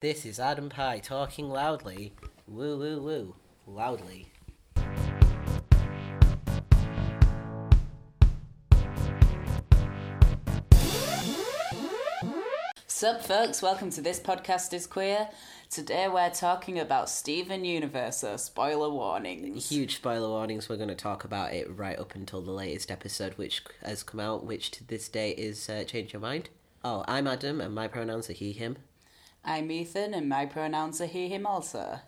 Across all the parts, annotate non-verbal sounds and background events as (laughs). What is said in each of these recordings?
This is Adam Pie talking loudly. Woo woo woo. Loudly. Sup, folks? Welcome to this podcast is queer. Today we're talking about Steven Universe. So spoiler warnings. Huge spoiler warnings. We're going to talk about it right up until the latest episode, which has come out, which to this day is uh, Change Your Mind. Oh, I'm Adam, and my pronouns are he, him. I'm Ethan, and my pronouns are he, him. Also,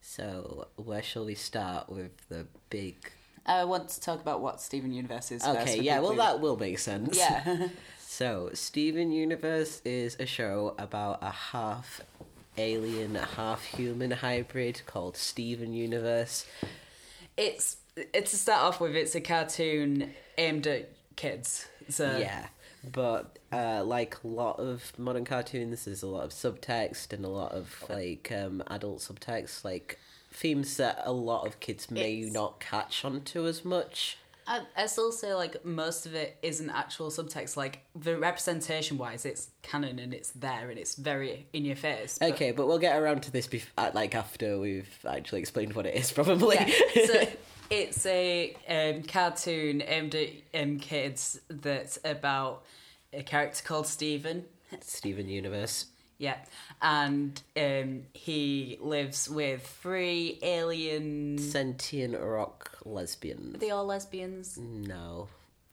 So, where shall we start with the big. Uh, I want to talk about what Steven Universe is. Okay, yeah, well, that will make sense. Yeah. (laughs) (laughs) So, Steven Universe is a show about a half alien, half human hybrid called Steven Universe. it's it's to start off with. It's a cartoon aimed at kids. So Yeah, but uh, like a lot of modern cartoons, there's a lot of subtext and a lot of like um, adult subtext, like themes that a lot of kids may It's- not catch onto as much. I, I still say like most of it isn't actual subtext. Like the representation wise, it's canon and it's there and it's very in your face. but- Okay, but we'll get around to this bef- uh, like after we've actually explained what it is, (laughs) probably. Yeah. so it's a um, cartoon aimed at um, kids that's about a character called Stephen. Steven Universe. Yeah, and um, he lives with three alien. Sentient rock lesbian. Are they all lesbians? No.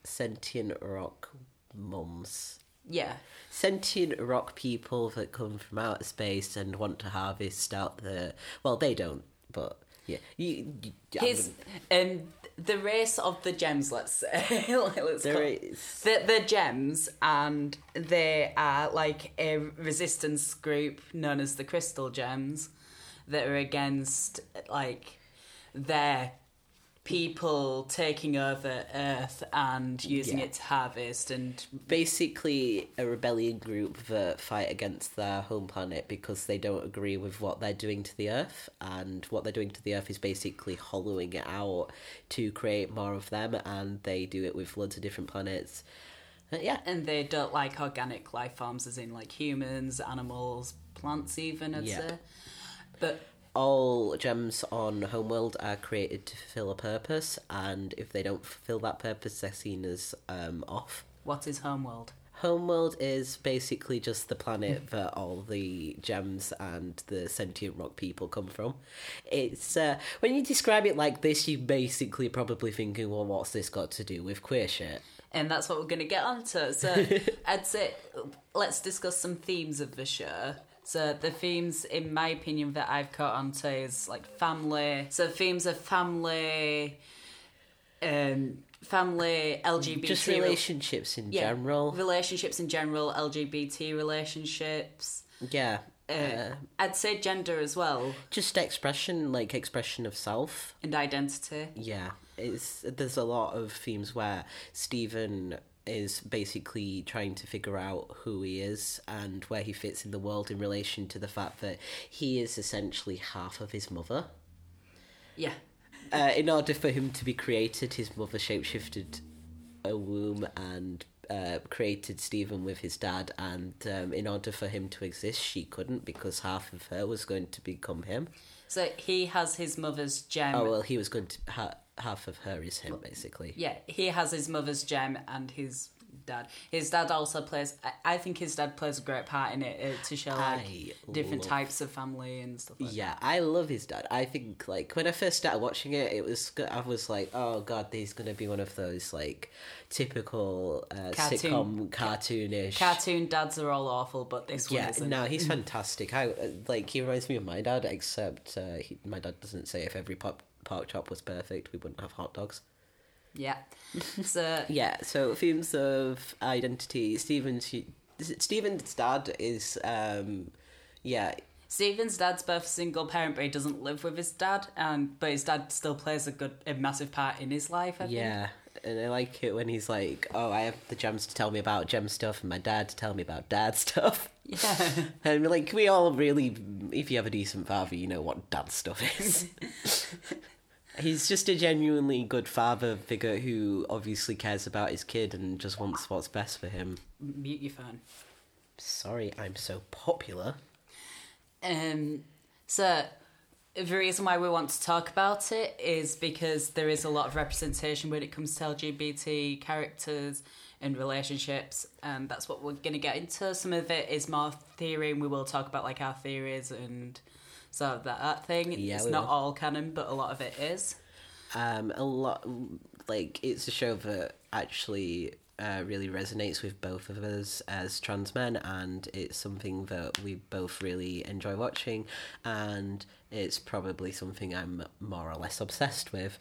Sentient rock mums. Yeah. Sentient rock people that come from outer space and want to harvest out the. Well, they don't, but yeah. You, you, His um the race of the gems. Let's say. (laughs) let's There is- the the gems, and they are like a resistance group known as the Crystal Gems, that are against like their people taking over Earth and using Yeah. it to harvest and basically a rebellion group that fight against their home planet because they don't agree with what they're doing to the Earth, and what they're doing to the Earth is basically hollowing it out to create more of them, and they do it with loads of different planets. Uh, yeah, and they don't like organic life forms as in like humans, animals, plants even I'd Yeah. say. But all gems on Homeworld are created to fulfill a purpose, and if they don't fulfill that purpose, they're seen as um, off. what is Homeworld? Homeworld is basically just the planet that all the gems and the sentient rock people come from. It's uh, when you describe it like this, you basically probably thinking, well, what's this got to do with queer shit? and that's what we're going to get onto. So (laughs) I'd say let's discuss some themes of the show. So the themes, in my opinion, that I've caught onto is like family. So themes of family, um, family, LGBT, Just relationships in yeah, general. relationships in general, LGBT relationships. yeah. Uh, Uh, I'd say gender as well just expression, like expression of self. and identity. Yeah, it's there's a lot of themes where Steven is basically trying to figure out who he is and where he fits in the world in relation to the fact that he is essentially half of his mother. Yeah. Uh, in order for him to be created, his mother shapeshifted a womb and uh, created Steven with his dad. And um, in order for him to exist, she couldn't because half of her was going to become him. So he has his mother's gem. Oh well, he was going to ha- half of her is him basically. Yeah, he has his mother's gem and his dad. His dad also plays. I- I think his dad plays a great part in it uh, to show like I different love- types of family and stuff. like Yeah, I love his dad. I think like when I first started watching it, it was I was like, oh god, he's gonna be one of those like typical uh, Cartoon- sitcom cartoonish. Cartoon dads are all awful, but this one yeah, isn't. no, he's (laughs) fantastic. I uh, like he reminds me of my dad, except uh, he, my dad doesn't say if every pop, pork chop was perfect, we wouldn't have hot dogs. Yeah. (laughs) So Yeah, so themes of identity. Steven's Steven's dad is um, yeah, Steven's dad's both single parent, but he doesn't live with his dad, and but his dad still plays a good, a massive part in his life. I think. Yeah, and I like it when he's like, "Oh, I have the gems to tell me about gem stuff, and my dad to tell me about dad (laughs) stuff." Yeah. And like, we all really, if you have a decent father, you know what dad stuff is. (laughs) he's just a genuinely good father figure who obviously cares about his kid and just wants what's best for him. Mute your phone. Sorry, I'm so popular. Um, so the reason why we want to talk about it is because there is a lot of representation when it comes to LGBT characters and relationships, and that's what we're going to get into. Some of it is more theory, and we will talk about like our theories and of that, thing. Yeah, it's we not all canon, but a lot of it is. Um, a lot like it's a show that actually uh, really resonates with both of us as trans men, and it's something that we both really enjoy watching, and it's probably something I'm more or less obsessed with.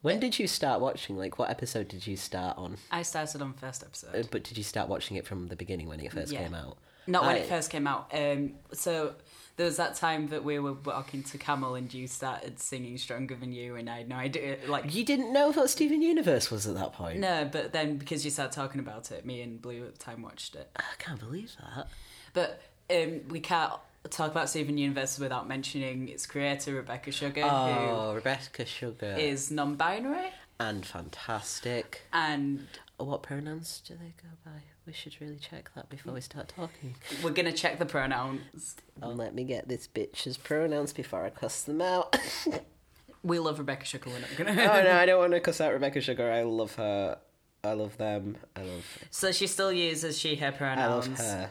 When did you start watching? Like, what episode did you start on? I started on first episode. Uh, But did you start watching it from the beginning when it first Yeah. came out? Not when I- it first came out. Um, so there was that time that we were walking to Camel and you started singing "Stronger Than You," and I had no idea. Like, You didn't know what Steven Universe was at that point. no, but then because you started talking about it, me and Blue at the time watched it. I can't believe that. But um, we can't talk about Steven Universe without mentioning its creator Rebecca Sugar, Oh, Rebecca Sugar is non-binary and fantastic. and. What pronouns do they go by? We should really check that before we start talking. We're gonna check the pronouns. Oh, let me get this bitch's pronouns before I cuss them out. (laughs) We love Rebecca Sugar. We're not gonna. oh no, I don't (laughs) want to cuss out Rebecca Sugar. I love her. I love them. I love. So she still uses she/her pronouns. I love her.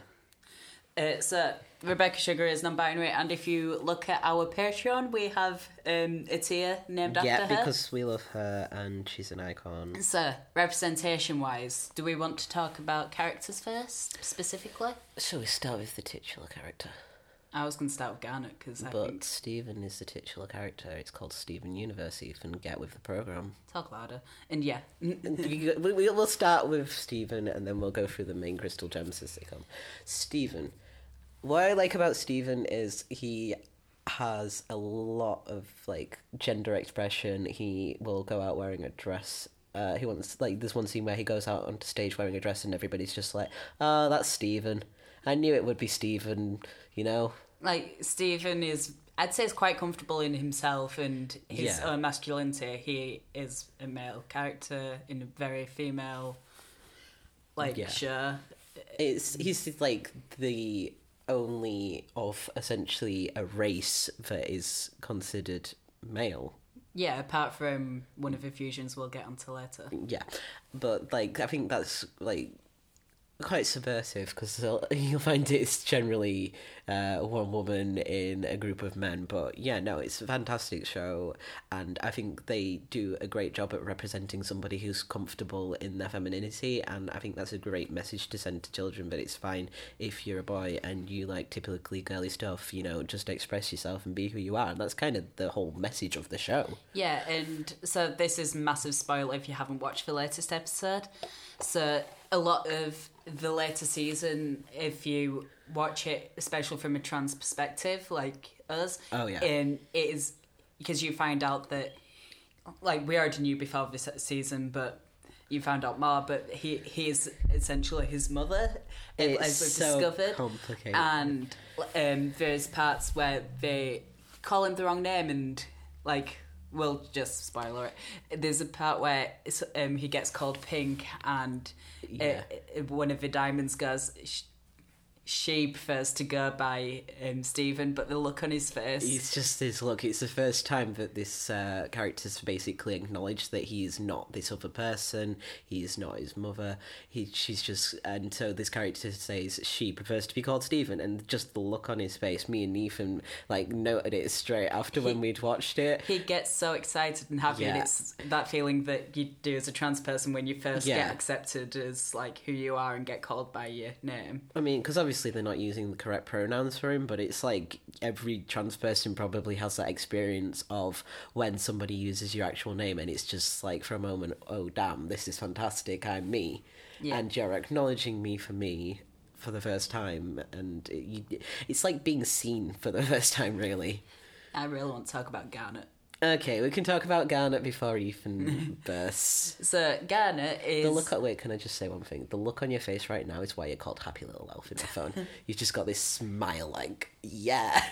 Uh, so Rebecca Sugar is non-binary, and if you look at our Patreon, we have um, a tier named Yeah, after her. Yeah, because we love her and she's an icon. So representation-wise, do we want to talk about characters first, specifically? Shall we start with the titular character. I was going to start with Garnet because I But think Steven is the titular character. It's called Steven Universe. If you can get with the program. talk louder. And yeah, we, we, we'll start with Steven and then we'll go through the main crystal gems as they come. Steven. What I like about Steven is he has a lot of like gender expression. He will go out wearing a dress. Uh, he wants like there's one scene where he goes out onto stage wearing a dress and everybody's just like, "Oh, that's Steven." I knew it would be Steven. You know. like Steven is. I'd say is quite comfortable in himself and his Yeah. own masculinity. He is a male character in a very female, like Yeah. show. It's he's like the only of essentially a race that is considered male. Yeah, apart from one of the fusions we'll get onto later. Yeah, but like I think that's like quite subversive because (laughs) you'll find it's generally uh, one woman in a group of men. But yeah, no, it's a fantastic show, and I think they do a great job at representing somebody who's comfortable in their femininity, and I think that's a great message to send to children. But it's fine if you're a boy and you like typically girly stuff. You know, just express yourself and be who you are. And that's kind of the whole message of the show. Yeah, and so this is massive spoiler if you haven't watched the latest episode. So a lot of the later season, if you watch it, especially from a trans perspective, like us, Oh, yeah. and it is because you find out that, like we already knew before this season, but you found out more. But he he is essentially his mother, It's as we've so discovered, complicated. and um, there's parts where they call him the wrong name and like we'll just spoiler it there's a part where um, he gets called pink and uh, Yeah. uh, one of the diamonds goes sh- she prefers to go by um, Steven but the look on his face It's just this look. It's the first time that this uh, character's basically acknowledged that he is not this other person. He is not his mother. He, she's just, and so this character says she prefers to be called Steven, and just the look on his face. Me and Ethan like noted it straight after when we'd watched it. he gets so excited and happy and it's that feeling that you do as a trans person when you first Yeah. get accepted as like who you are and get called by your name I mean, because obviously they're not using the correct pronouns for him, but it's like every trans person probably has that experience of when somebody uses your actual name and it's just like for a moment, oh damn, this is fantastic, I'm me. Yeah. And you're acknowledging me for me for the first time, and it, you, it's like being seen for the (laughs) first time, really. I really want to talk about Garnet Okay, we can talk about Garnet before Ethan bursts. (laughs) so Garnet is The look. At, Wait, can I just say one thing? The look on your face right now is why you're called Happy Little Elf in my phone. (laughs) You've just got this smile, like yeah.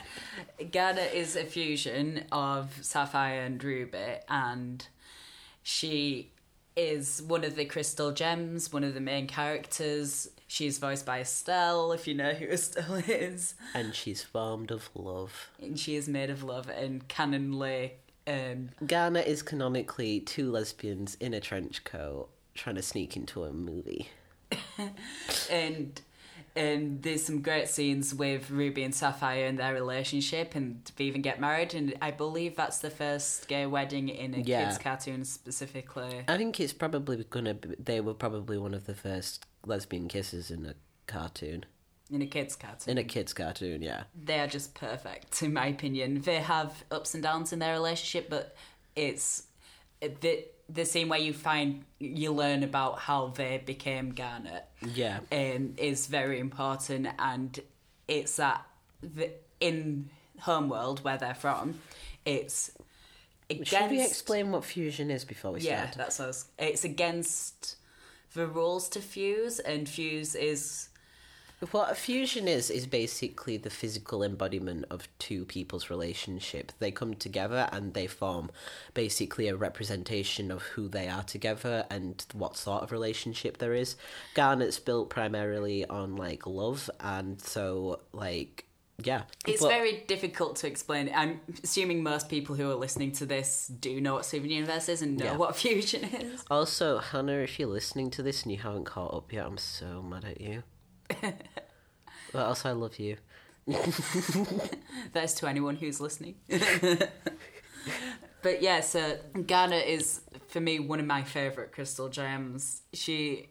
Garnet is a fusion of Sapphire and Ruby, and she is one of the crystal gems, one of the main characters She's voiced by Estelle, if you know who Estelle is. And she's formed of love. And she is made of love and canonly. Um, Garnet is canonically two lesbians in a trench coat trying to sneak into a movie. (laughs) and and there's some great scenes with Ruby and Sapphire and their relationship, and they even get married. And I believe that's the first gay wedding in a Yeah. kids' cartoon specifically. I think it's probably gonna. Be, they were probably one of the first lesbian kisses in a cartoon. In a kids' cartoon. In a kids' cartoon, yeah. they are just perfect in my opinion they have ups and downs in their relationship but it's the the scene where you find you learn about how they became garnet Yeah. um, is very important and it's that the, in homeworld where they're from it's against Should we explain what fusion is before we yeah start? Yeah, that's was, it's against the rules to fuse and fuse is What a fusion is is basically the physical embodiment of two people's relationship. They come together and they form basically a representation of who they are together and what sort of relationship there is. Garnet's built primarily on like love and so like yeah. It's But- very difficult to explain. I'm assuming most people who are listening to this do know what Steven Universe is and know Yeah. what (laughs) fusion is. Also, Hannah, if you're listening to this and you haven't caught up yet, I'm so mad at you. (laughs) but also, I love you. (laughs) That's to anyone who's listening. (laughs) but yeah, so Garnet is for me one of my favourite crystal gems. She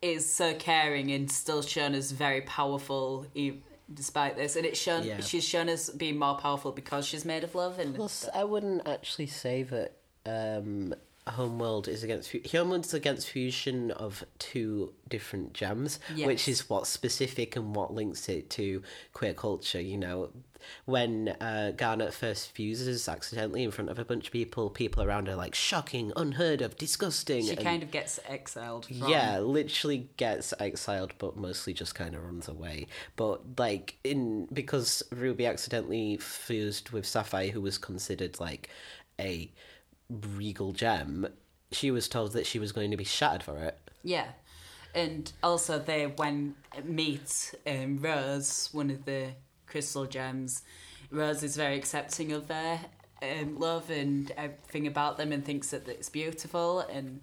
is so caring and still shown as very powerful e- despite this and it's shown Yeah. she's shown as being more powerful because she's made of love and Plus, I wouldn't actually say that um, Homeworld is against Homeworld's against fusion of two different gems, which is what's specific and what links it to queer culture. You know, when uh, Garnet first fuses accidentally in front of a bunch of people, people around are like shocking, unheard of, disgusting. she and- kind of gets exiled from yeah, literally gets exiled, but mostly just kind of runs away. But like in because Ruby accidentally fused with Sapphire, who was considered like a regal gem, she was told that she was going to be shattered for it. Yeah, and also they when meet um, Rose, one of the crystal gems. Rose is very accepting of their um, love and everything about them, and thinks that it's beautiful. And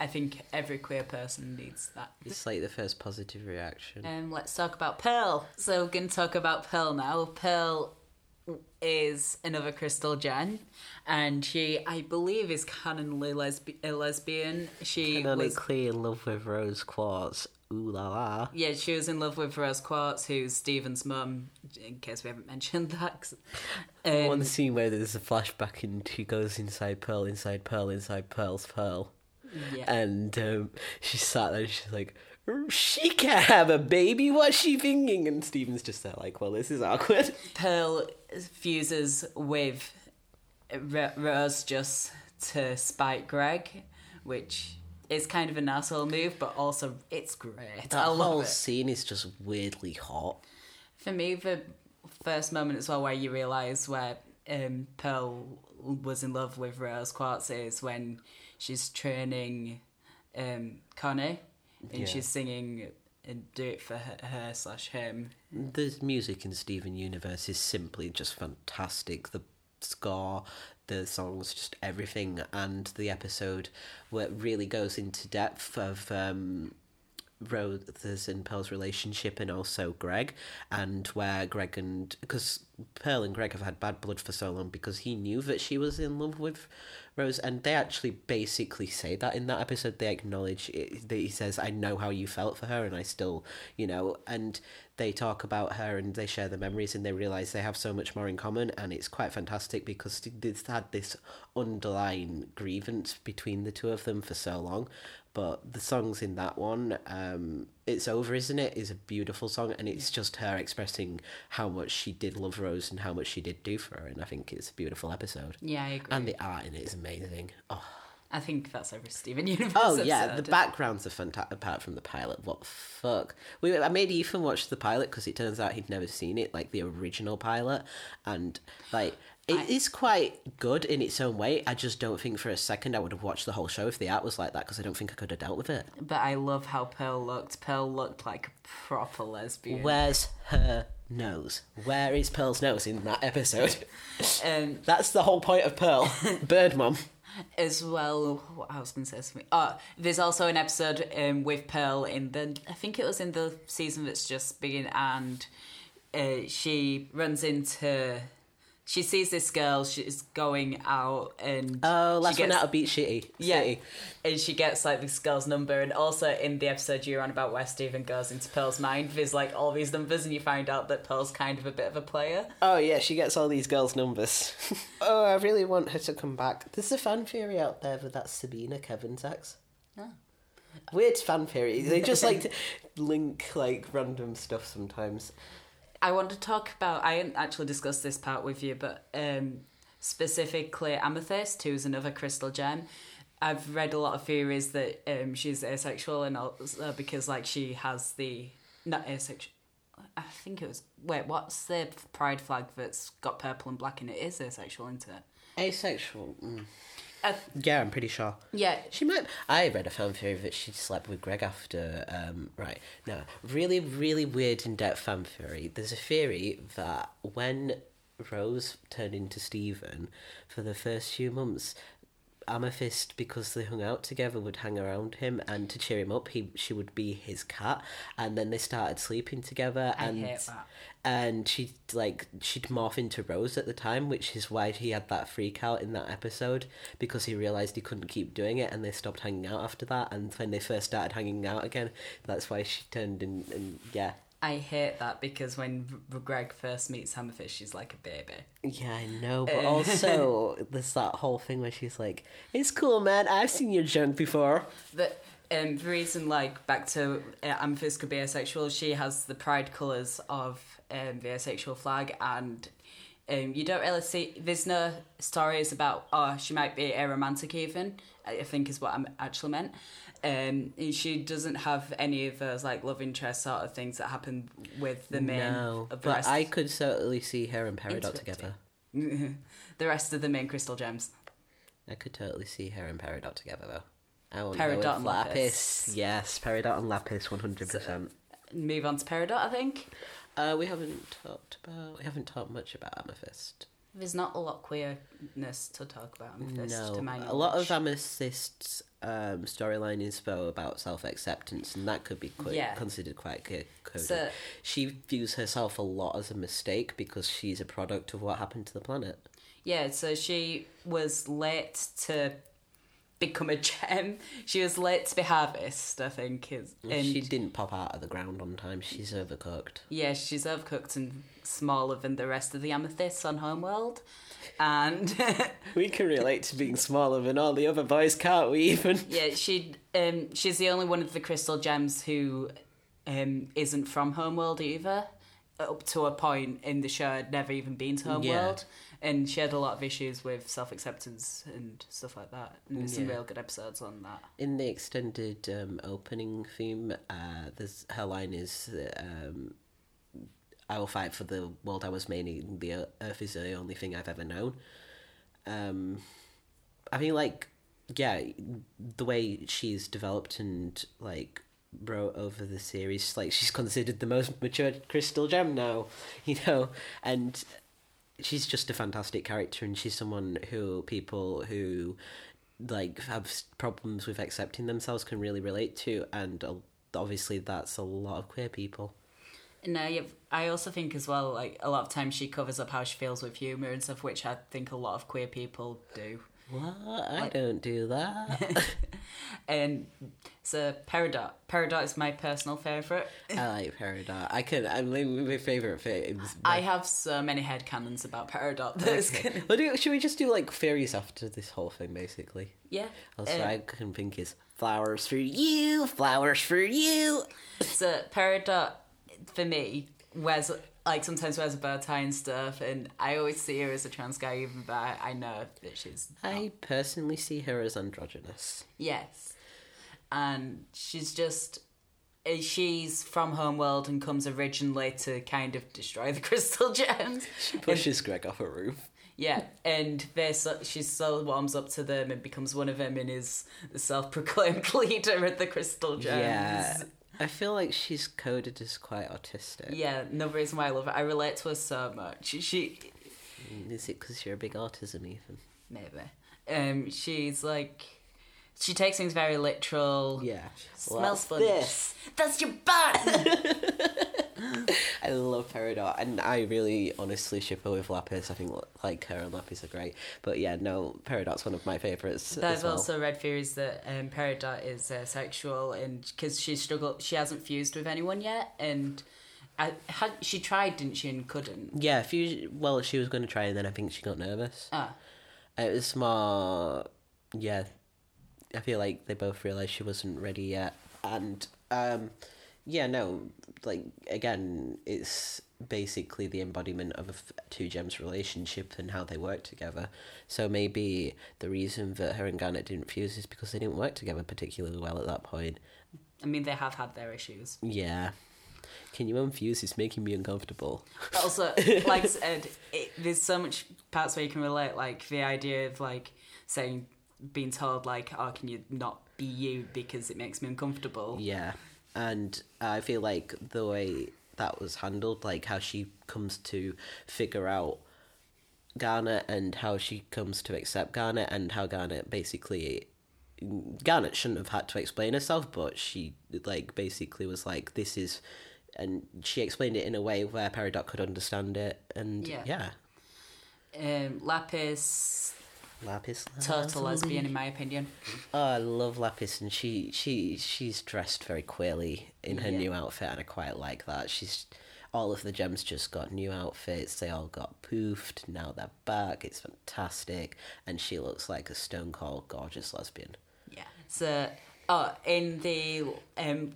I think every queer person needs that. It's like the first positive reaction. Um, let's talk about Pearl. So we're going to talk about Pearl now. Pearl is another crystal gem, and she, I believe, is canonly lesbi- a lesbian. She was Canonically in love with Rose Quartz. Ooh la la. Yeah, she was in love with Rose Quartz, who's Steven's mum, in case we haven't mentioned that. Um, One scene where there's a flashback and she goes inside Pearl, inside Pearl, inside Pearl's Pearl. yeah. And um, she sat there and she's like, she can't have a baby. What's she thinking? And Steven's just there like, well, this is awkward. Pearl fuses with R- Rose just to spite Greg, which is kind of an asshole move, but also it's great. That I love whole it. scene is just weirdly hot. For me, the first moment as well where you realise where um, Pearl was in love with Rose Quartz is when she's training um, Connie and Yeah. she's singing and do it for her, her slash him. The music in Steven Universe is simply just fantastic. The score, the songs, just everything, and the episode where it really goes into depth of um, Rose and Pearl's relationship, and also Greg, and where Greg and because Pearl and Greg have had bad blood for so long because he knew that she was in love with Rose, and they actually basically say that in that episode. They acknowledge it, that he says, "I know how you felt for her, and I still, you know," and they talk about her and they share the memories and they realize they have so much more in common, and it's quite fantastic because they've had this underlying grievance between the two of them for so long. But the songs in that one, um, "It's Over, Isn't It?" is a beautiful song, and it's just her expressing how much she did love Rose and how much she did do for her, and I think it's a beautiful episode. Yeah, I agree. And the art in it is amazing. Oh, I think that's every Steven (laughs) Universe. Oh yeah, episode. the backgrounds are fantastic. Apart from the pilot, what the fuck? We I made Ethan watch the pilot because it turns out he'd never seen it, like the original pilot, and like it is quite good in its own way. I just don't think for a second I would have watched the whole show if the art was like that because I don't think I could have dealt with it. But I love how Pearl looked. Pearl looked like a proper lesbian. Where's her nose? Where is Pearl's nose in that episode? (laughs) Um, (laughs) That's the whole point of Pearl. (laughs) Bird mom. as well, what I was going to say something. Oh, there's also an episode um, with Pearl in the. I think it was in the season that's just begun, and uh, she runs into. She sees this girl. She's going out, and Oh, last she one out of Beach City. Yeah, City. and she gets like this girl's number, and also in the episode you're on about where Steven goes into Pearl's mind, there's like all these numbers, and you find out that Pearl's kind of a bit of a player. Oh yeah, she gets all these girls' numbers. (laughs) oh, I really want her to come back. There's a fan theory out there with that that's Sabina Kevin's ex. Oh. Weird fan theory. They just like (laughs) link like random stuff sometimes. I want to talk about. I hadn't actually discussed this part with you, but um, specifically Amethyst, who's another crystal gem. I've read a lot of theories that um, she's asexual, and also because like she has the not asexual. I think it was wait. What's the pride flag that's got purple and black in it? Is asexual, isn't it? Asexual. Mm. Uh, Yeah, I'm pretty sure. yeah, She might. I read a fan theory that she slept with Greg after. Um, right. No. Really, really weird in depth fan theory. There's a theory that when Rose turned into Steven, for the first few months, Amethyst, because they hung out together, would hang around him, and to cheer him up, he she would be his cat, and then they started sleeping together, I and and she like she'd morph into Rose at the time, which is why he had that freak out in that episode because he realized he couldn't keep doing it, and they stopped hanging out after that. And when they first started hanging out again, that's why she turned in. And yeah, I hate that because when Greg first meets Amethyst, she's like a baby. yeah, I know. But also, (laughs) there's that whole thing where she's like, "It's cool, man. I've seen your junk before." The um, the reason, like, back to uh, Amethyst could be asexual, she has the pride colours of um, the asexual flag, and um, you don't really see. There's no stories about, oh, she might be aromantic, even, I think is what I'm actually meant. Um, and she doesn't have any of those, like, love interest sort of things that happen with the main. no, of the but I could certainly see her and Peridot together. (laughs) the rest of the main crystal gems. I could totally see her and Peridot together, though. I won't Peridot and Lapis. Lapis. Yes, Peridot and Lapis, one hundred percent. Move on to Peridot, I think. Uh, we haven't talked about. We haven't talked much about Amethyst. There's not a lot of queerness to talk about Amethyst, no, to my a lot of. Amethyst's um, storyline is though about self acceptance, and that could be quite, Yeah. considered quite co- coded. So- she views herself a lot as a mistake because she's a product of what happened to the planet. Yeah, so she was late to become a gem. She was late to be harvest, I think. Is and she didn't pop out of the ground on time. She's overcooked. yeah, she's overcooked and smaller than the rest of the amethysts on Homeworld, and (laughs) We can relate to being smaller than all the other boys, can't we? Even yeah, she um she's the only one of the crystal gems who um isn't from Homeworld either. Up to a point in the show, I'd never even been to Homeworld, and she had a lot of issues with self acceptance and stuff like that. And there's some real good episodes on that. in the extended um, opening theme, uh, there's her line is, um, "I will fight for the world I was made in. The earth is the only thing I've ever known." Um, I mean, like, yeah, the way she's developed and like wrote over the series, like she's considered the most mature crystal gem now, (laughs) you know, and she's just a fantastic character, and she's someone who people who like have problems with accepting themselves can really relate to, and uh, obviously that's a lot of queer people. No, I also think as well, like a lot of times she covers up how she feels with humour and stuff, which I think a lot of queer people do. What? I don't do that. (laughs) And so Peridot, Peridot is my personal favourite. I like Peridot. I could. I mean, my favorite thing. is- I have so many headcanons about Peridot. That's Okay. gonna, Well, do, should we just do like fairies after this whole thing, basically? yeah. Also, Um, I can think is flowers for you, flowers for you. So Peridot, for me, wears like sometimes wears a bow tie and stuff, and I always see her as a trans guy, even though I, know that she's I personally see her as androgynous. yes, and she's just. uh, She's from Homeworld and comes originally to kind of destroy the (laughs) crystal gems. She pushes Greg off a roof. Yeah, and they so, she so warms up to them and becomes one of them and is the self-proclaimed (laughs) leader of the crystal gems. Yeah. I feel like she's coded as quite autistic. Yeah, another reason why I love her. I relate to her so much. She, Is it because you're a big autism, even? maybe. Um, she's like, she takes things very literal. Yeah. Smells What's funny. this? That's your butt. (laughs) (laughs) I love Peridot, and I really honestly ship her with Lapis. I think like her and Lapis are great. But yeah, no, Peridot's one of my favourites. I've as well. also read theories that um, Peridot is uh, sexual, and because she struggled, she hasn't fused with anyone yet, and I had she tried, didn't she, and couldn't. Yeah, you well, she was going to try, and then I think she got nervous. Ah, It was more, yeah. I feel like they both realized she wasn't ready yet, and um, yeah, no, like again, it's basically the embodiment of a f- two gems relationship and how they work together. So maybe the reason that her and Garnet didn't fuse is because they didn't work together particularly well at that point. I mean, they have had their issues. Yeah. Can you unfuse? It's making me uncomfortable. also (laughs) like I said it, there's so much parts where you can relate like the idea of like saying being told like oh can you not be you because it makes me uncomfortable Yeah, and I feel like the way that was handled, like how she comes to figure out Garnet and how she comes to accept Garnet, and how Garnet basically. Garnet shouldn't have had to explain herself, but she like basically was like, "This is," and she explained it in a way where Peridot could understand it, and Yeah. yeah, um lapis Lapis. total lesbian in my opinion Oh, I love Lapis, and she she she's dressed very queerly in her Yeah. new outfit, and I quite like that. She's all of the gems just got new outfits. They all got poofed. Now they're back. It's fantastic, and she looks like a stone cold gorgeous lesbian. yeah so oh in the um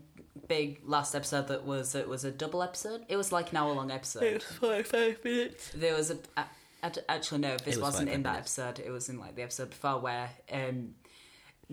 big last episode that was it was a double episode it was like an hour long episode like five minutes. there was a I- Actually no this It was wasn't in that minutes. episode it was in like the episode before where um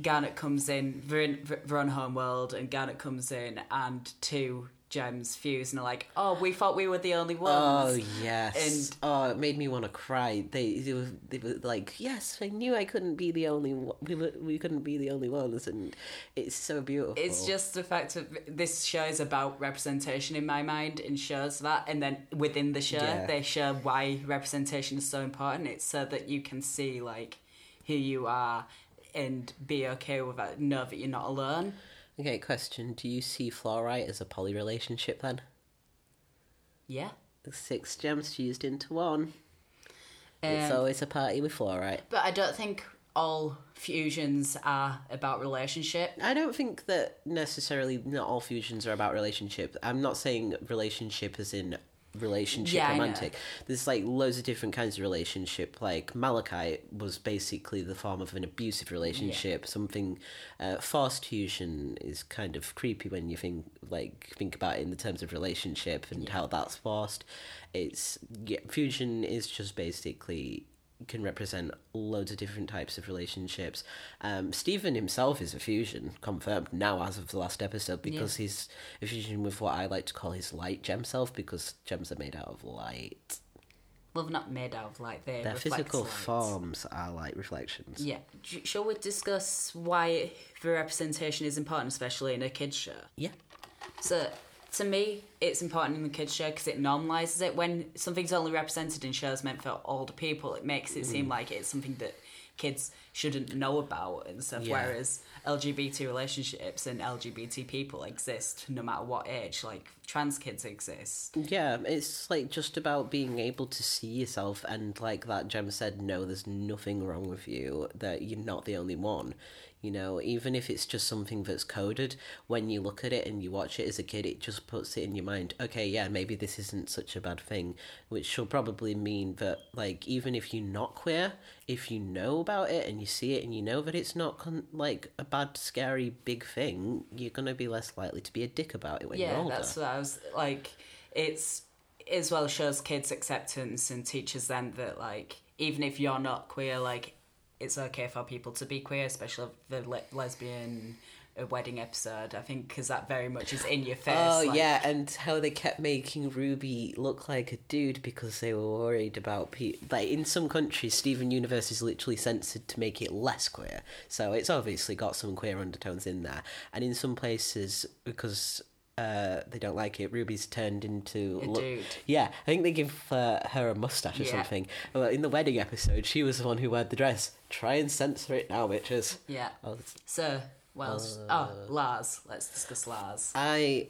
Garnet comes in they're, in, they're on homeworld and Garnet comes in and two gems fuse and are like oh we thought we were the only ones." Oh yes. And- oh, it made me want to cry. They they were, they were like, yes, I knew I couldn't be the only one. We were, we couldn't be the only ones, and it's so beautiful. it's just the fact that this show is about representation in my mind and shows that and then within the show Yeah. they show why representation is so important it's so that you can see like who you are and be okay with that know that you're not alone okay. Question: Do you see fluorite as a poly relationship then? yeah six gems fused into one. it's Um, always a party with fluorite. But I don't think all fusions are about relationship. I don't think that necessarily not all fusions are about relationship. I'm not saying relationship as in relationship Yeah, romantic. There's like loads of different kinds of relationship. Like Malachite was basically the form of an abusive relationship. Something uh, forced fusion is kind of creepy when you think like think about it in the terms of relationship and how that's forced. It's yeah, fusion is just basically can represent loads of different types of relationships. Um, Steven himself is a fusion, confirmed now as of the last episode, because he's a fusion with what I like to call his light gem self, because gems are made out of light. Well, they're not made out of light. they Their physical light. forms are light reflections. Yeah. Sh- Shall we discuss why the representation is important, especially in a kids show? Yeah. So, to me, it's important in the kids' show because it normalizes it. When something's only represented in shows meant for older people, it makes it Mm. seem like it's something that kids shouldn't know about and stuff. Yeah. Whereas LGBT relationships and LGBT people exist no matter what age. Like trans kids exist. Yeah, it's like just about being able to see yourself and like that gem said, no, there's nothing wrong with you, that you're not the only one. You know, even if it's just something that's coded, when you look at it and you watch it as a kid, it just puts it in your mind, okay, yeah, maybe this isn't such a bad thing, which will probably mean that, like, even if you're not queer, if you know about it and you see it and you know that it's not, con- like, a bad, scary, big thing, you're gonna be less likely to be a dick about it when you're yeah, older. that's what I was like. It's as well shows kids acceptance and teaches them that like even if you're not queer, like it's okay for people to be queer, especially the le- lesbian wedding episode. I think because that very much is in your face. Oh like- yeah, and how they kept making Ruby look like a dude because they were worried about pe- like in some countries Steven Universe is literally censored to make it less queer. So it's obviously got some queer undertones in there. And in some places because uh, they don't like it, Ruby's turned into A dude. Yeah, I think they give uh, her a mustache or Yeah. something. Well, in the wedding episode, she was the one who wore the dress. Try and censor it now, bitches. Yeah. Oh, So, well, Uh, oh, Lars. Let's discuss Lars. I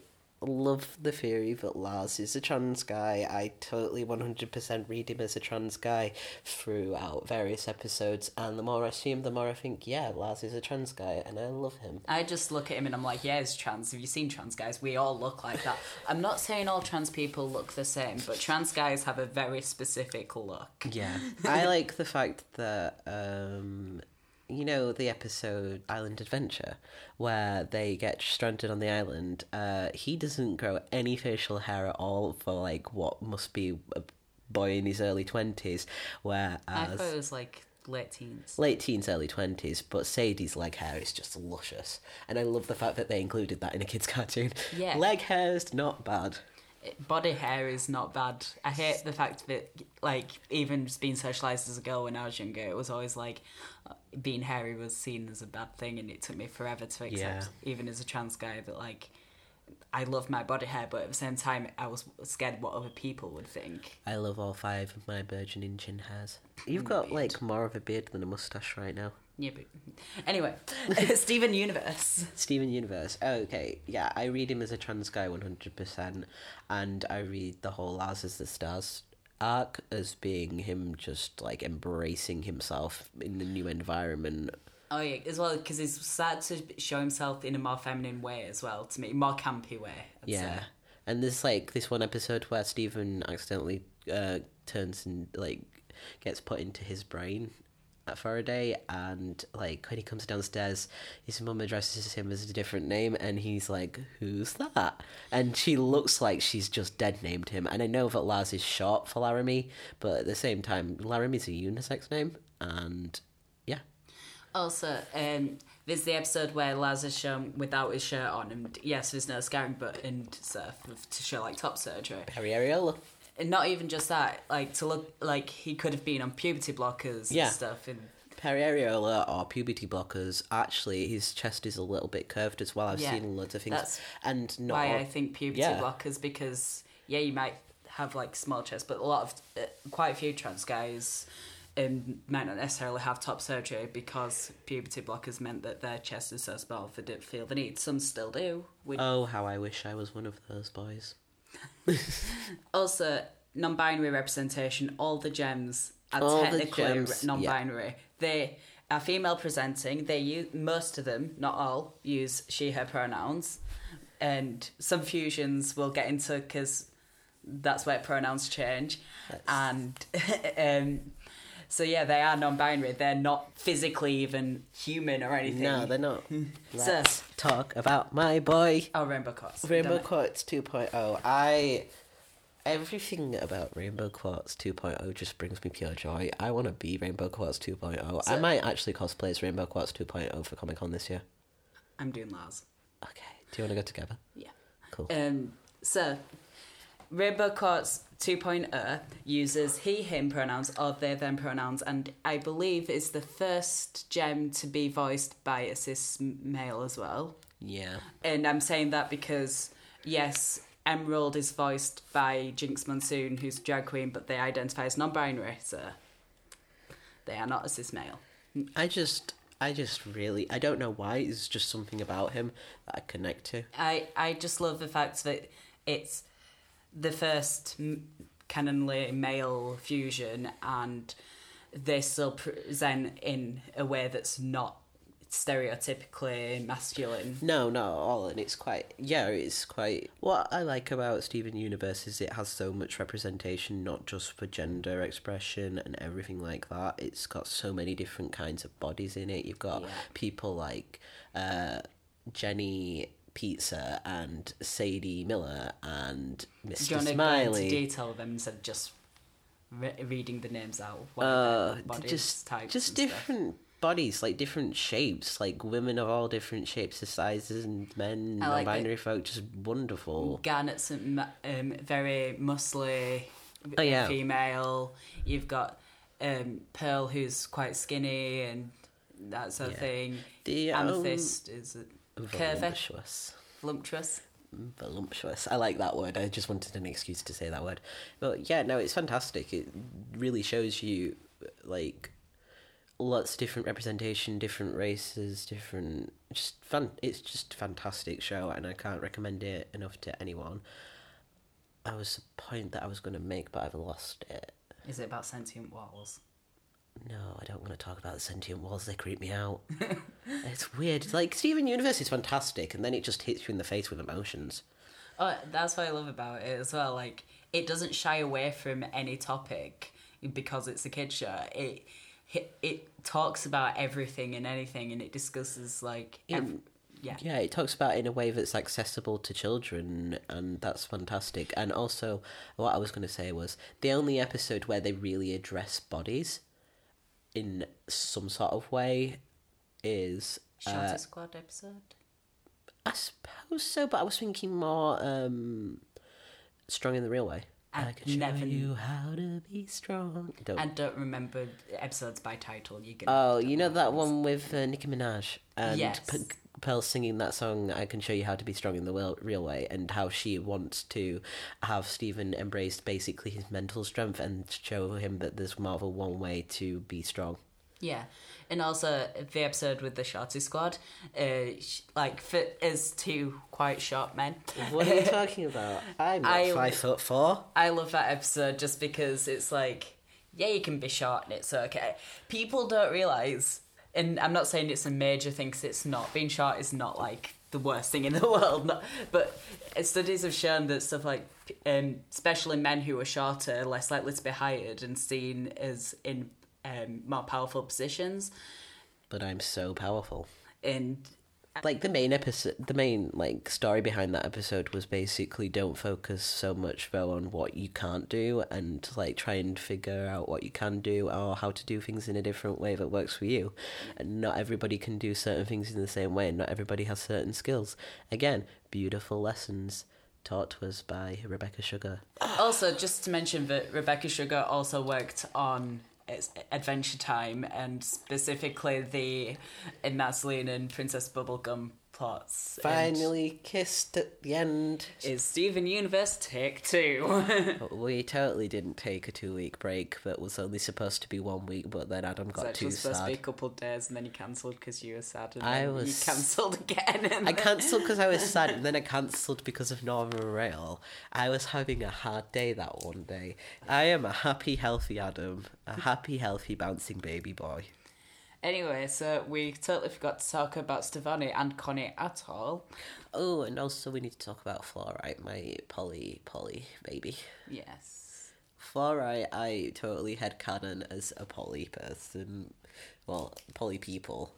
love the theory that Lars is a trans guy. I totally 100% read him as a trans guy throughout various episodes, and the more I see him, the more I think, yeah, Lars is a trans guy, and I love him. I just look at him and I'm like, yeah, he's trans. Have you seen trans guys? We all look like that. (laughs) I'm not saying all trans people look the same, but trans guys have a very specific look. Yeah. (laughs) I like the fact that, um, you know, the episode Island Adventure, where they get stranded on the island, uh, he doesn't grow any facial hair at all for, like, what must be a boy in his early 20s, whereas... I thought it was like late teens. late teens, early twenties, but Sadie's leg hair is just luscious, and I love the fact that they included that in a kids' (laughs) cartoon. Yeah. leg hair's not bad. Body hair is not bad. I hate the fact that, like, even just being socialized as a girl when I was younger, it was always like being hairy was seen as a bad thing, and it took me forever to accept, Yeah. even as a trans guy, that like I love my body hair, but at the same time, I was scared what other people would think. I love all five of my burgeoning chin hairs. (laughs) You've got like more of a beard than a mustache right now. Yeah, but (laughs) anyway, (laughs) Steven Universe. Steven Universe. Oh, okay, yeah, I read him as a trans guy one hundred percent, and I read the whole Lars as the Stars arc as being him just like embracing himself in the new environment. Oh yeah, as well because he's started to show himself in a more feminine way as well to me, more campy way. I'd Yeah. say. And there's like this one episode where Steven accidentally uh, turns and like gets put into his brain at day and like when he comes downstairs, his mum addresses him as a different name, and he's like, "Who's that?" And she looks like she's just dead named him. And I know that Lars is short for Laramie, but at the same time, Laramie's a unisex name, and yeah, Also, um, there's the episode where Lars is shown without his shirt on, and yes, there's no scarring, but and stuff to show like top surgery. Perry Areola. And not even just that, like to look like he could have been on puberty blockers Yeah. and stuff. And Perry Areola or puberty blockers, actually, his chest is a little bit curved as well. I've Yeah, seen loads of things. that's and not why I think puberty yeah. blockers because yeah, you might have like small chest, but a lot of uh, quite a few trans guys um, might not necessarily have top surgery because puberty blockers meant that their chest is so small they didn't feel the need. Some still do. We Oh, how I wish I was one of those boys. (laughs) Also, non-binary representation. All the gems are All technically gems, non-binary. They are female presenting. They use most of them, not all, use she/her pronouns, and some fusions we'll get into because that's where pronouns change. And (laughs) um, so yeah, they are non-binary. They're not physically even human or anything. No, they're not. (laughs) So- Let's talk about my boy. Oh, rainbow quartz. Rainbow it. Quartz 2.0. I. Everything about Rainbow Quartz 2.0 just brings me pure joy. I want to be Rainbow Quartz 2.0. I So- might actually cosplay as Rainbow Quartz 2.0 for Comic Con this year. I'm doing Lars. Okay. Do you want to go together? Yeah. Cool. Um, so, Quartz 2.0 uses he, him pronouns or they, them pronouns, and I believe is the first gem to be voiced by a cis male as well. yeah. And I'm saying that because, yes, Emerald is voiced by Jinkx Monsoon, who's a drag queen, but they identify as non binary, so they are not a cis male. I just. I just really. I don't know why. It's just something about him that I connect to. I I just love the fact that it's the first canonly male fusion, and they still present in a way that's not stereotypically masculine. No, not at all, and it's quite yeah, it's quite. What I like about Steven Universe is it has so much representation, not just for gender expression and everything like that. It's got so many different kinds of bodies in it. You've got Yeah. people like uh, Jenny Pizza and Sadie Miller and Mr. to go into detail them instead of just re- reading the names out? Uh, bodies, just just and stuff? different bodies, like different shapes, like women of all different shapes and sizes, and men, I like non-binary folk, just wonderful. Garnet's um, very muscly Oh, yeah. female. You've got um, Pearl, who's quite skinny and that sort of thing. The um, Amethyst is it voluptuous. voluptuous. voluptuous. I like that word. I just wanted an excuse to say that word. But yeah, no, it's fantastic. It really shows you like lots of different representation, different races, different just fun. It's just a fantastic show, and I can't recommend it enough to anyone. I was a point that I was going to make, but I've lost it. Is it about sentient walls? No, I don't want to talk about the sentient walls. They creep me out. (laughs) it's weird. It's Like Steven Universe is fantastic, and then it just hits you in the face with emotions. Oh, that's what I love about it as well. Like, it doesn't shy away from any topic because it's a kid show. It it, it talks about everything and anything, and it discusses like, ev- yeah, Yeah, it talks about it in a way that's accessible to children, and that's fantastic. And also, what I was going to say was the only episode where they really address bodies in some sort of way is. Shelter Uh, Squad episode. I suppose so, but I was thinking more um, Strong in the Real Way. I can show never- you how to be strong. Don't. I don't remember episodes by title. You can. Oh, you know that one with uh, Nicki Minaj and Yes. P- Pearl singing that song. I can show you how to be strong in the real, real way, and how she wants to have Steven embrace basically his mental strength and show him that there's more than one way to be strong. Yeah, and also the episode with the Shorty Squad, uh, like fit as two quite short men. What are you (laughs) talking about? I'm not I- five foot four. I love that episode just because it's like, yeah, you can be short and it's okay. People don't realize, and I'm not saying it's a major thing because it's not. Being short is not like the worst thing in the (laughs) world, not, but studies have shown that stuff like, um, especially men who are shorter, are less likely to be hired and seen as in um, more powerful positions. But I'm so powerful. And Like the main episode, the main like story behind that episode was basically don't focus so much though on what you can't do and like try and figure out what you can do or how to do things in a different way that works for you. And not everybody can do certain things in the same way. and Not everybody has certain skills. Again, beautiful lessons taught to us by Rebecca Sugar. Also, just to mention that Rebecca Sugar also worked on Adventure Time and specifically the Marceline and Princess Bubblegum plots. Finally kissed at the end. is Steven Universe take two? (laughs) Oh, we totally didn't take a two week break that was only supposed to be one week, but then Adam got too supposed to be a couple of days and then you cancelled because you were sad and I then was- you cancelled again. And I cancelled because I was sad, and then I (laughs) cancelled because of Northern Rail. I was having a hard day that one day. I am a happy, healthy Adam, a happy, healthy, bouncing baby boy. Anyway, so we totally forgot to talk about Stevonnie and Connie at all. Oh, and also we need to talk about Fluorite, my Polly, Polly baby. Yes. Fluorite, I totally had canon as a poly person. Well, poly people.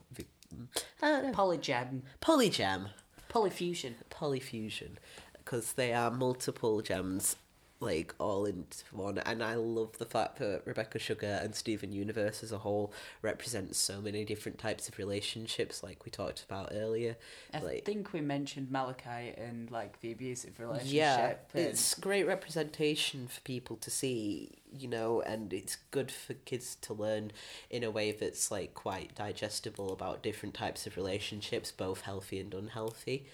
I don't know. Polygem. Polygem. Polyfusion. polyfusion because they are multiple gems like all into one and i love the fact that rebecca sugar and steven universe as a whole represents so many different types of relationships like we talked about earlier I like think we mentioned Malachite and like the abusive relationship. yeah and- it's great representation for people to see you know and it's good for kids to learn in a way that's like quite digestible about different types of relationships both healthy and unhealthy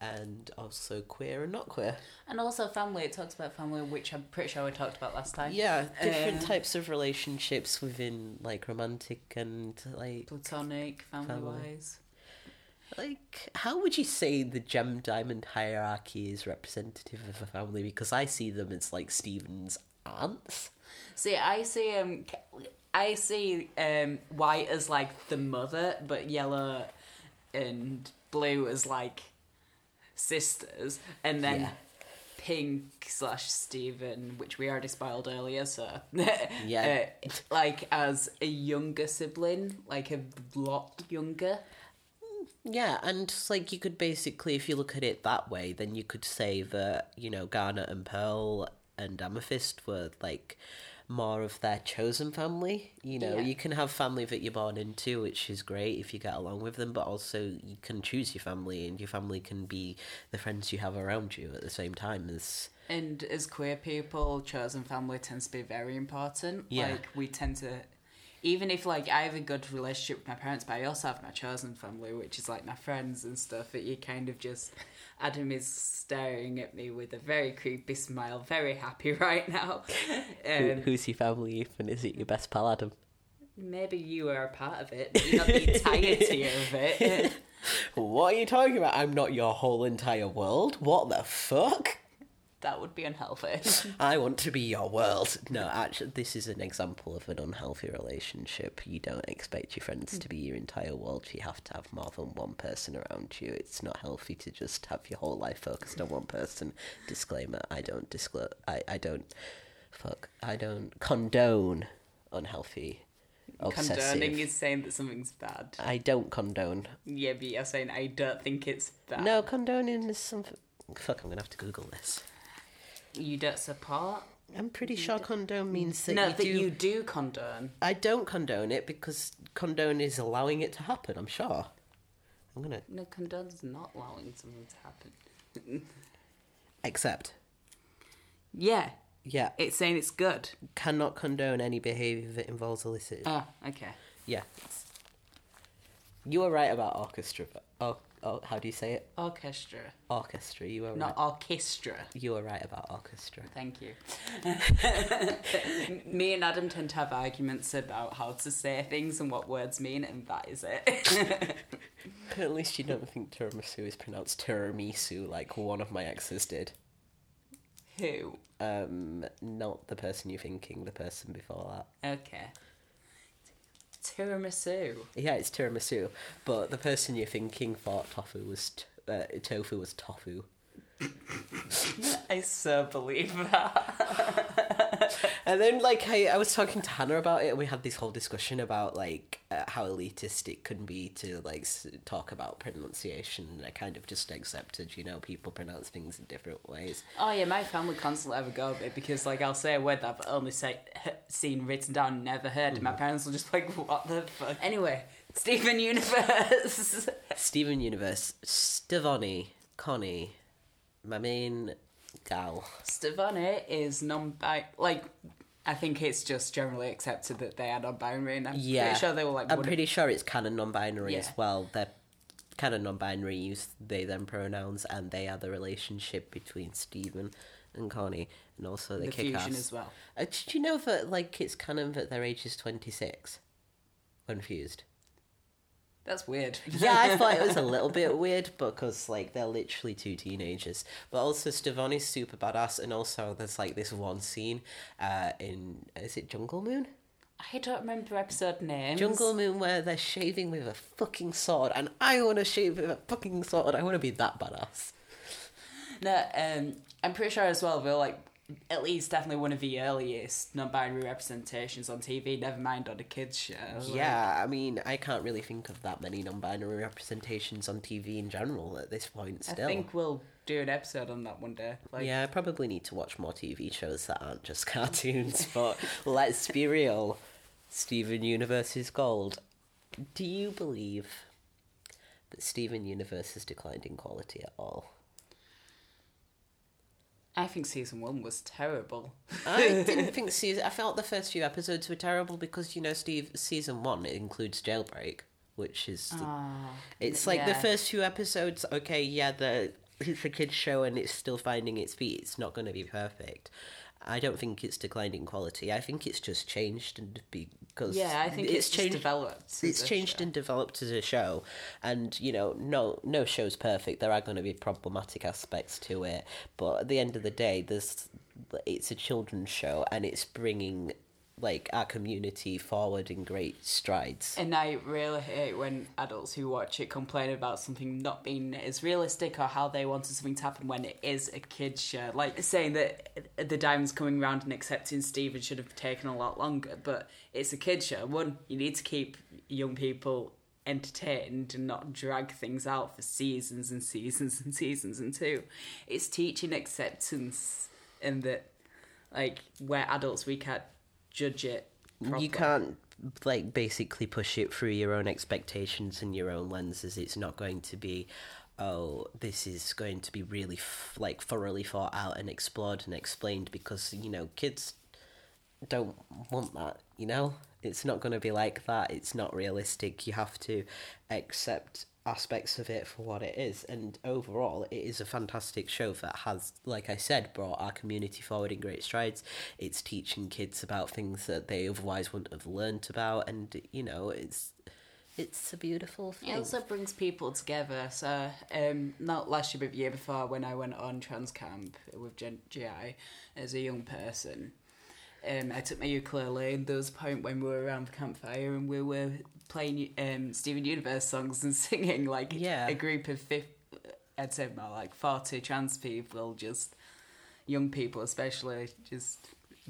and also queer and not queer And also family. It talks about family, which I'm pretty sure we talked about last time. Yeah, different Uh, types of relationships within like romantic and like Platonic, family Family. wise. like how would you say the gem diamond hierarchy is representative of a family? Because I see them as like Steven's aunts. See, I see um, I see um, white as like the mother, but yellow and blue as like sisters, and then Yeah. pink slash Steven, which we already spoiled earlier. So Yeah. (laughs) uh, like as a younger sibling, like a lot younger. Yeah, and like you could basically, if you look at it that way, then you could say that you know Garnet and Pearl and Amethyst were like more of their chosen family. You know, Yeah. you can have family that you're born into, which is great if you get along with them, but also you can choose your family, and your family can be the friends you have around you at the same time as. And as queer people, chosen family tends to be very important. Yeah. Like we tend to even if like I have a good relationship with my parents, but I also have my chosen family, which is like my friends and stuff, that you kind of just Adam is staring at me with a very creepy smile, very happy (laughs) right now. Who, Um, who's your family, and is it your best pal, Adam? maybe you are a part of it, but you're not the entirety of it. (laughs) What are you talking about? I'm not your whole entire world. What the fuck? That would be unhealthy. (laughs) I want to be your world. No, actually, this is an example of an unhealthy relationship. You don't expect your friends to be your entire world. You have to have more than one person around you. It's not healthy to just have your whole life focused on one person. Disclaimer: I don't disclose. I I don't. Fuck. I don't condone unhealthy. Obsessive. Condoning is saying that something's bad. I don't condone. Yeah, but you're saying I don't think it's bad. No, condoning is something. Fuck, I'm gonna have to Google this. You don't support? I'm pretty sure condone means that no, you that do. you do condone. I don't condone it because condone is allowing it to happen. I'm sure. I'm gonna No, condone is not allowing something to happen. (laughs) Except. Yeah, Yeah, it's saying it's good. cannot condone any behaviour that involves illicit. Oh, okay. yeah, you were right about orchestra. but- oh. Oh, how do you say it? Orchestra, Orchestra. You were not right. orchestra. You were right about orchestra. Thank you. (laughs) Me and Adam tend to have arguments about how to say things and what words mean, and that is it. (laughs) At least you don't think tiramisu is pronounced tiramisu like one of my exes did. Who? Um, not the person you're thinking, the person before that. Okay. Tiramisu. Yeah, it's tiramisu, but the person you're thinking thought tofu was t- uh, tofu was tofu. (laughs) I so believe that. (laughs) And then, like, I, I was talking to Hannah about it, and we had this whole discussion about like uh, how elitist it can be to like s- talk about pronunciation. And I kind of just accepted, you know, people pronounce things in different ways. Oh yeah, my family constantly have a go at it because like I'll say a word that I've only say, seen written down, never heard, and my parents will just be like, "What the fuck?" Anyway, Steven Universe. (laughs) Steven Universe, Stevonnie, Connie, my main gal. Stevonnie is non-bi. Like, I think it's just generally accepted that they are non-binary, and I'm Yeah, pretty sure they were like. I'm of- pretty sure it's canon non-binary as well. They're canon non-binary use they them pronouns, and they are the relationship between Steven and Connie, and also they the kick fusion ass. as well. Uh, did you know that like it's canon that their age is twenty six? When fused. That's weird. (laughs) Yeah, I thought it was a little bit (laughs) weird because like they're literally two teenagers. But also Stevonnie's super badass, and also there's like this one scene uh, in is it Jungle Moon? I don't remember the episode names. Jungle Moon where they're shaving with a fucking sword, and I want to shave with a fucking sword. I want to be that badass. No, um, I'm pretty sure as well. They're like at least definitely one of the earliest non-binary representations on TV. Never mind on a kids show. Like, Yeah, I mean, I can't really think of that many non-binary representations on TV in general at this point. Still, I think we'll do an episode on that one day. Like, yeah, I probably need to watch more TV shows that aren't just (laughs) cartoons. but (laughs) let's be real, Steven Universe is gold. Do you believe that Steven Universe has declined in quality at all? I think season one was terrible. I didn't think season. I felt the first few episodes were terrible because you know, Steve. Season one it includes Jailbreak, which is the- ah, it's like the first few episodes. Okay, yeah, the it's a kids show and it's still finding its feet. It's not going to be perfect. I don't think it's declined in quality. I think it's just changed and because Yeah, I think it's, just changed. developed. It's changed show. and developed as a show, and you know, no, no show's perfect. There are going to be problematic aspects to it, but at the end of the day, there's it's a children's show, and it's bringing like our community forward in great strides. And I really hate when adults who watch it complain about something not being as realistic or how they wanted something to happen when it is a kid's show. Like saying that the diamonds coming round and accepting Steven should have taken a lot longer, but it's a kid's show. One, you need to keep young people entertained and not drag things out for seasons and seasons and seasons. And two, it's teaching acceptance and that, like, we're adults, we can't judge it. Properly. You can't like basically push it through your own expectations and your own lenses. It's not going to be, oh, this is going to be really f- like thoroughly thought out and explored and explained because you know kids don't want that. You know, it's not going to be like that. It's not realistic. You have to accept aspects of it for what it is. And overall it is a fantastic show that has like i said brought our community forward in great strides. It's teaching kids about things that they otherwise wouldn't have learnt about. And you know it's it's a beautiful thing It also brings people together. So, um, not last year, but the year before, when I went on trans camp with Gen- GI as a young person, um, I took my ukulele, and there was a point when we were around the campfire and we were playing um, Steven Universe songs and (laughs) singing like Yeah. a group of fifth, I'd say more like forty trans people, just young people, especially, just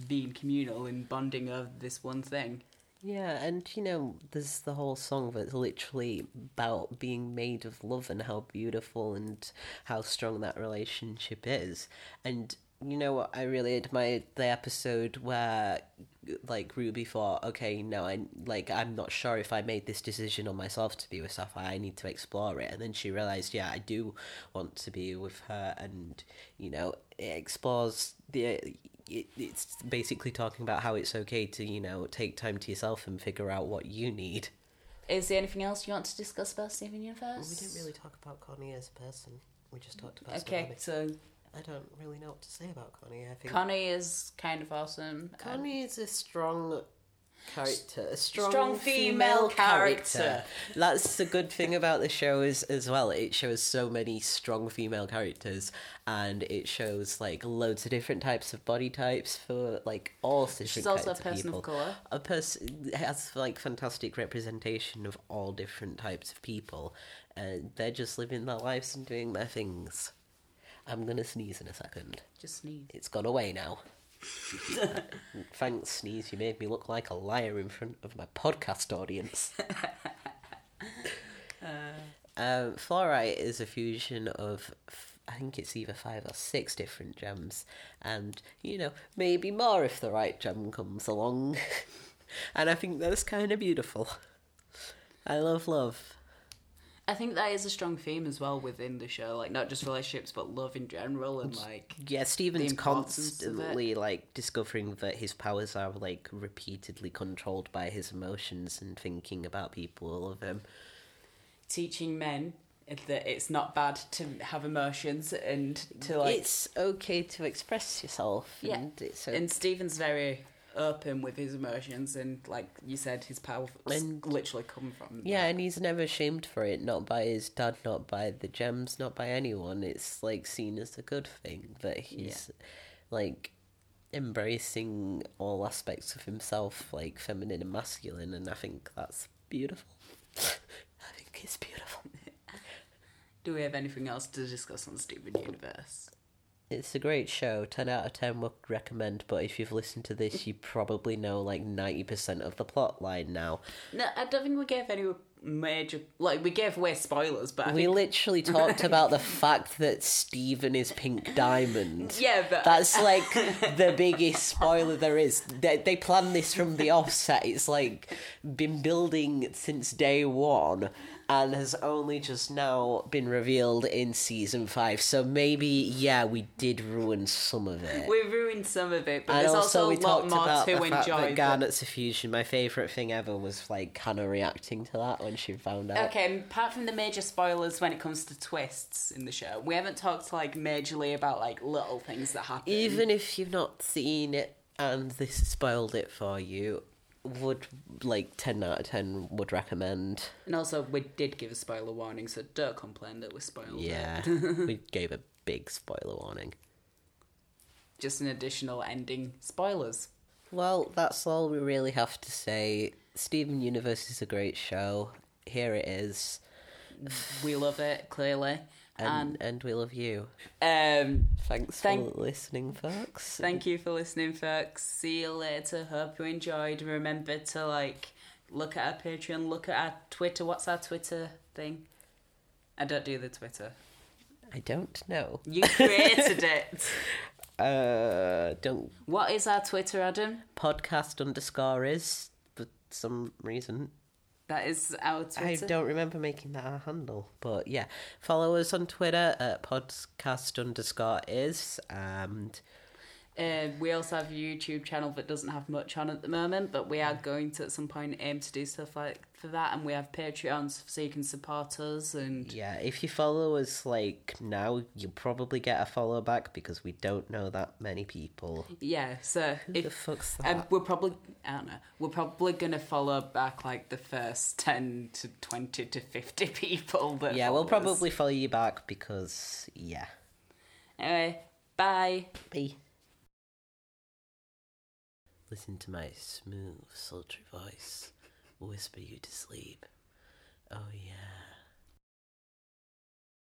being communal and bonding over this one thing. Yeah, and you know, there's the whole song that's literally about being made of love and how beautiful and how strong that relationship is. And you know what? I really admired the episode where, like, Ruby thought, okay, no, I like, I'm not sure if I made this decision on myself to be with Sapphire. I need to explore it. And then she realized, yeah, I do want to be with her, and you know, it explores the it, it's basically talking about how it's okay to you know take time to yourself and figure out what you need. Is there anything else you want to discuss about Steven Universe? We didn't really talk about Connie as a person. We just talked about Okay, so I don't really know what to say about Connie. I think Connie is kind of awesome. Connie is a strong character, a strong, Strong female character. That's the good thing about the show is as well. It shows so many strong female characters, and it shows like loads of different types of body types for like all different She's also a kinds of people. of colour. A person has like fantastic representation of all different types of people, and they're just living their lives and doing their things. I'm gonna sneeze in a second. Just sneeze. It's gone away now. (laughs) Thanks, Sneeze. You made me look like a liar in front of my podcast audience. um, (laughs) Fluorite is a fusion of, I think it's either five or six different gems, and you know, maybe more if the right gem comes along. (laughs) and I think that's kind of beautiful. I love love. I think that is a strong theme as well within the show, like not just relationships but love in general and like Yeah, Steven's importance of it. constantly like discovering that his powers are like repeatedly controlled by his emotions and thinking about people all of him. teaching men that it's not bad to have emotions and to like it's okay to express yourself. Yeah. and it's o- and Steven's very open with his emotions and like you said his power And- literally come from yeah, and he's never shamed for it. Not by his dad, not by the gems, not by anyone. It's like seen as a good thing that he's like embracing all aspects of himself, like feminine and masculine, and I think that's beautiful. (laughs) I think it's beautiful. (laughs) Do we have anything else to discuss on Steven Universe? It's a great show. 10 out of 10 would recommend, but if you've listened to this, you probably know like 90% of the plot line now. No, I don't think we gave any major like we gave away spoilers, but I We think literally (laughs) talked about the fact that Steven is Pink Diamond. Yeah, but- That's like (laughs) the biggest spoiler there is. They, they planned this from the offset. It's like been building since day one and has only just now been revealed in season five. So maybe, yeah, we did ruin some of it. we ruined some of it, but And there's also, also, we a lot talked more about to the fact that Garnet's a fusion. My favourite thing ever was like Hannah reacting to that when she found out. Okay, apart from the major spoilers when it comes to twists in the show, we haven't talked like majorly about like little things that happen. Even if you've not seen it and this spoiled it for you, would like 10 out of 10 would recommend. and also, we did give a spoiler warning, so don't complain that we spoiled it. Yeah, (laughs) we gave a big spoiler warning. Just an additional ending spoilers. Well, that's all we really have to say. Steven Universe is a great show. Here it is. We love it clearly, And, and we love you. um, Thanks Thank- for listening, folks. thank you for listening, folks. See you later. Hope you enjoyed. Remember to like look at our Patreon, look at our Twitter. What's our Twitter thing? I don't do the Twitter. I don't know. You created it. (laughs) Uh, don't What is our Twitter, Adam? podcast underscore is for some reason. That is our Twitter. I don't remember making that our handle, but yeah, follow us on Twitter at podcast underscore is and Uh, we also have a YouTube channel that doesn't have much on at the moment, but we are going to at some point aim to do stuff like for that, and we have Patreons so you can support us. And yeah, if you follow us like now, you'll probably get a follow back because we don't know that many people. yeah, so Who the fuck's that? and we're probably I don't know we're probably gonna follow back like the first ten to twenty to fifty (laughs) people. That yeah, we'll us. probably follow you back because yeah. anyway. Bye. Bye. Listen to my smooth, sultry voice whisper you to sleep. Oh yeah.